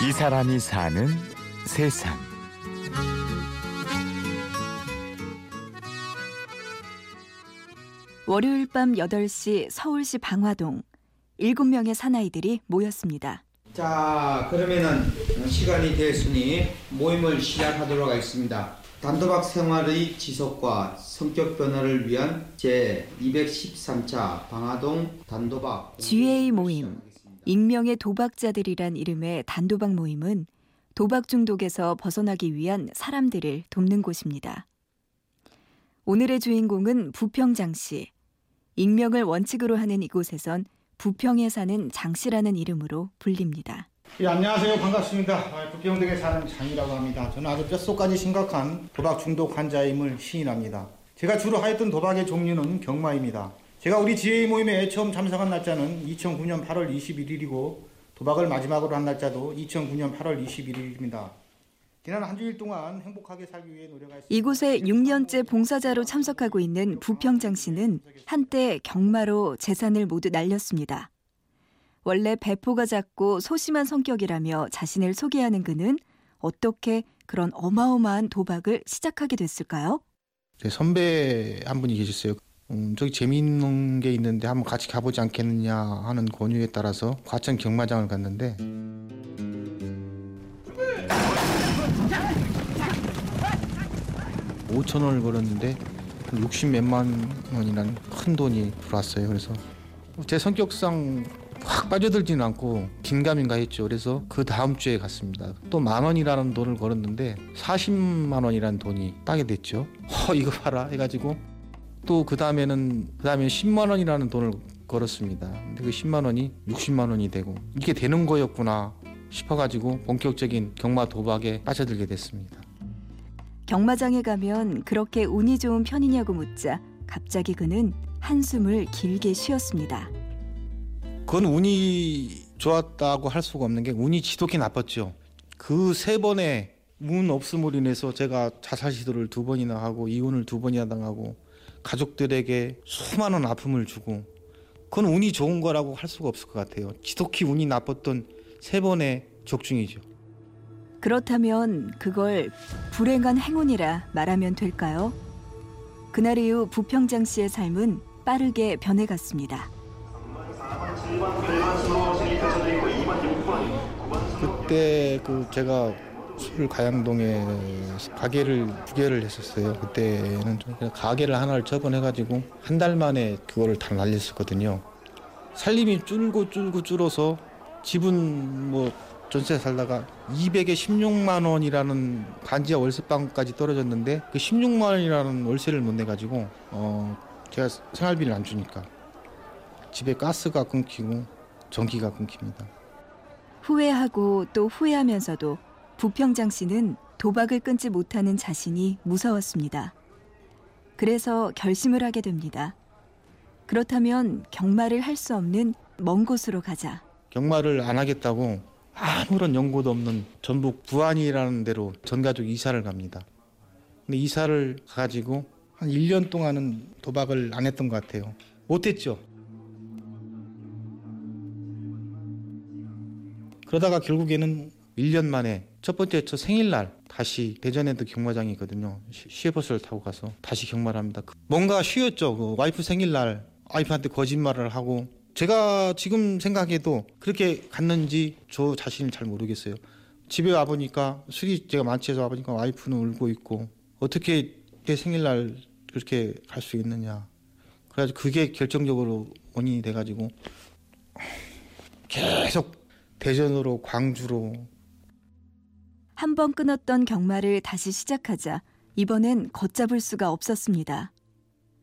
이 사람이 사는 세상. 월요일 밤 8시 서울시 방화동 7명의 사나이들이 모였습니다. 자, 그러면은 시간이 됐으니 모임을 시작하도록 하겠습니다. 단도박 생활의 지속과 성격 변화를 위한 제 213차 방화동 단도박 GA 모임 익명의 도박자들이란 이름의 단도박 모임은 도박 중독에서 벗어나기 위한 사람들을 돕는 곳입니다. 오늘의 주인공은 부평장 씨. 익명을 원칙으로 하는 이곳에선 부평에 사는 장 씨라는 이름으로 불립니다. 예, 안녕하세요. 반갑습니다. 아, 부평동에 사는 장이라고 합니다. 저는 아주 뼛속까지 심각한 도박 중독 환자임을 시인합니다. 제가 주로 하였던 도박의 종류는 경마입니다. 제가 우리 GA 모임에 처음 참석한 날짜는 2009년 8월 21일이고 도박을 마지막으로 한 날짜도 2009년 8월 21일입니다. 지난 한 주일 동안 행복하게 살기 위해 노력했습니다. 이곳에 6년째 봉사자로 참석하고 있는 부평장 씨는 한때 경마로 재산을 모두 날렸습니다. 원래 배포가 작고 소심한 성격이라며 자신을 소개하는 그는 어떻게 그런 어마어마한 도박을 시작하게 됐을까요? 제 선배 한 분이 계셨어요. 음, 저기 재미있는 게 있는데 한번 같이 가보지 않겠느냐 하는 권유에 따라서 과천 경마장을 갔는데 5천 원을 걸었는데 60 몇만 원이라는 큰 돈이 들어왔어요. 그래서 제 성격상 확 빠져들지는 않고 긴가민가 했죠. 그래서 그 다음 주에 갔습니다. 또 만 원이라는 돈을 걸었는데 40만 원이라는 돈이 따게 됐죠. 허 이거 봐라 해가지고 또 그 다음에는 그 다음에 10만 원이라는 돈을 걸었습니다. 근데 그 10만 원이 60만 원이 되고 이게 되는 거였구나 싶어가지고 본격적인 경마 도박에 빠져들게 됐습니다. 경마장에 가면 그렇게 운이 좋은 편이냐고 묻자 갑자기 그는 한숨을 길게 쉬었습니다. 그건 운이 좋았다고 할 수가 없는 게 운이 지독히 나빴죠. 그 세 번의 운 없음으로 인해서 제가 자살 시도를 두 번이나 하고 이혼을 두 번이나 당하고 가족들에게 수많은 아픔을 주고 그건 운이 좋은 거라고 할 수가 없을 것 같아요. 지독히 운이 나빴던 세 번의 적중이죠. 그렇다면 그걸 불행한 행운이라 말하면 될까요? 그날 이후 부평장 씨의 삶은 빠르게 변해갔습니다. 그때 그 제가 서울 가양동에 가게를 두 개를 했었어요. 그때는 좀 가게를 하나를 처분해가지고 한 달 만에 그거를 다 날렸었거든요. 살림이 줄고 줄고 줄어서 집은 뭐 전세 살다가 200에 16만 원이라는 반지하 월세방까지 떨어졌는데 그 16만 원이라는 월세를 못 내가지고 어 제가 생활비를 안 주니까 집에 가스가 끊기고 전기가 끊깁니다. 후회하고 또 후회하면서도 부평장 씨는 도박을 끊지 못하는 자신이 무서웠습니다. 그래서 결심을 하게 됩니다. 그렇다면 경마를 할 수 없는 먼 곳으로 가자. 경마를 안 하겠다고 아무런 연고도 없는 전북 부안이라는 데로 전 가족 이사를 갑니다. 근데 이사를 가지고 한 1년 동안은 도박을 안 했던 것 같아요. 못했죠. 그러다가 결국에는 1년 만에 첫 번째 저 생일날 다시 대전에도 경마장이 있거든요. 시- 시외버스를 타고 가서 다시 경마를 합니다. 그- 뭔가 쉬었죠. 그 와이프 생일날 와이프한테 거짓말을 하고 제가 지금 생각해도 그렇게 갔는지 저 자신을 잘 모르겠어요. 집에 와보니까 술이 제가 만취해서 와보니까 와이프는 울고 있고 어떻게 내 생일날 그렇게 갈 수 있느냐. 그래가지고 그게 결정적으로 원인이 돼가지고 계속 대전으로 광주로 한 번 끊었던 경마를 다시 시작하자 이번엔 걷잡을 수가 없었습니다.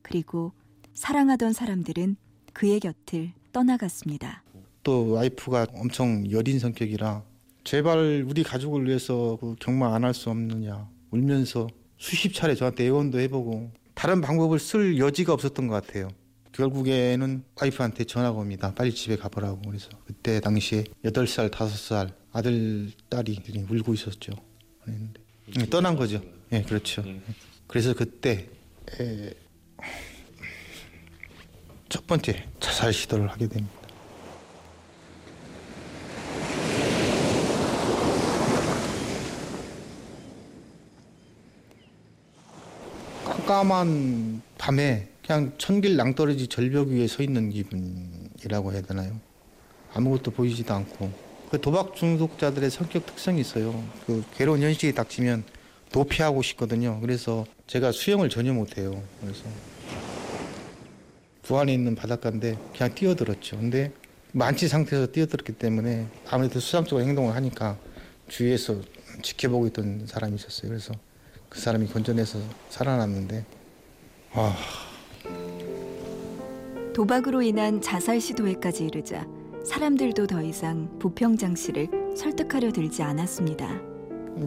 그리고 사랑하던 사람들은 그의 곁을 떠나갔습니다. 또 와이프가 엄청 여린 성격이라 제발 우리 가족을 위해서 그 경마 안 할 수 없느냐 울면서 수십 차례 저한테 애원도 해보고 다른 방법을 쓸 여지가 없었던 것 같아요. 결국에는 와이프한테 전화가 옵니다. 빨리 집에 가보라고. 그래서 그때 당시에 8살, 5살 아들, 딸이 울고 있었죠. 그랬는데 네, 떠난 거죠. 예, 네, 그렇죠. 예. 그래서 그때 에... 첫 번째 자살 시도를 하게 됩니다. 깜깜한 밤에 그냥 천길 낭떠러지 절벽 위에 서 있는 기분이라고 해야 되나요? 아무것도 보이지도 않고 그 도박 중독자들의 성격 특성이 있어요. 그 괴로운 현실이 닥치면 도피하고 싶거든요. 그래서 제가 수영을 전혀 못해요. 그래서 부안에 있는 바닷가인데 그냥 뛰어들었죠. 근데 만취 상태에서 뛰어들었기 때문에 아무래도 수상적으로 행동을 하니까 주위에서 지켜보고 있던 사람이 있었어요. 그래서 그 사람이 건져내서 살아났는데 아 도박으로 인한 자살 시도에까지 이르자 사람들도 더 이상 부평장 씨를 설득하려 들지 않았습니다.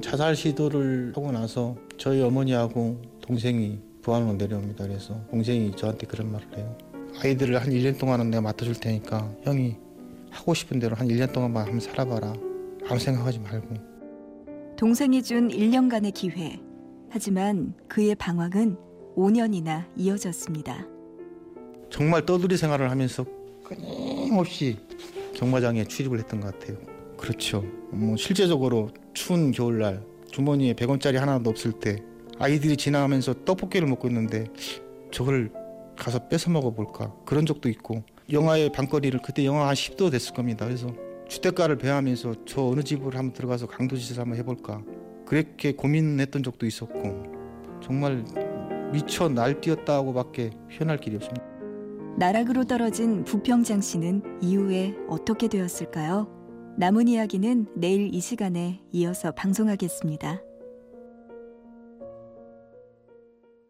자살 시도를 하고 나서 저희 어머니하고 동생이 부안으로 내려옵니다. 그래서 동생이 저한테 그런 말을 해요. 아이들을 한 1년 동안은 내가 맡아줄 테니까 형이 하고 싶은 대로 한 1년 동안만 한번 살아봐라. 아무 생각하지 말고. 동생이 준 1년간의 기회. 하지만 그의 방황은 5년이나 이어졌습니다. 정말 떠돌이 생활을 하면서 끊임없이 경마장에 출입을 했던 것 같아요. 그렇죠. 뭐 실제적으로 추운 겨울날 주머니에 100원짜리 하나도 없을 때 아이들이 지나가면서 떡볶이를 먹고 있는데 저걸 가서 뺏어 먹어볼까 그런 적도 있고 영하의 방거리를 그때 영하 한 10도 됐을 겁니다. 그래서 주택가를 배하면서 저 어느 집을 한번 들어가서 강도짓을 한번 해볼까 그렇게 고민했던 적도 있었고 정말 미쳐 날뛰었다고밖에 표현할 길이 없습니다. 나락으로 떨어진 부평장 씨는 이후에 어떻게 되었을까요? 남은 이야기는 내일 이 시간에 이어서 방송하겠습니다.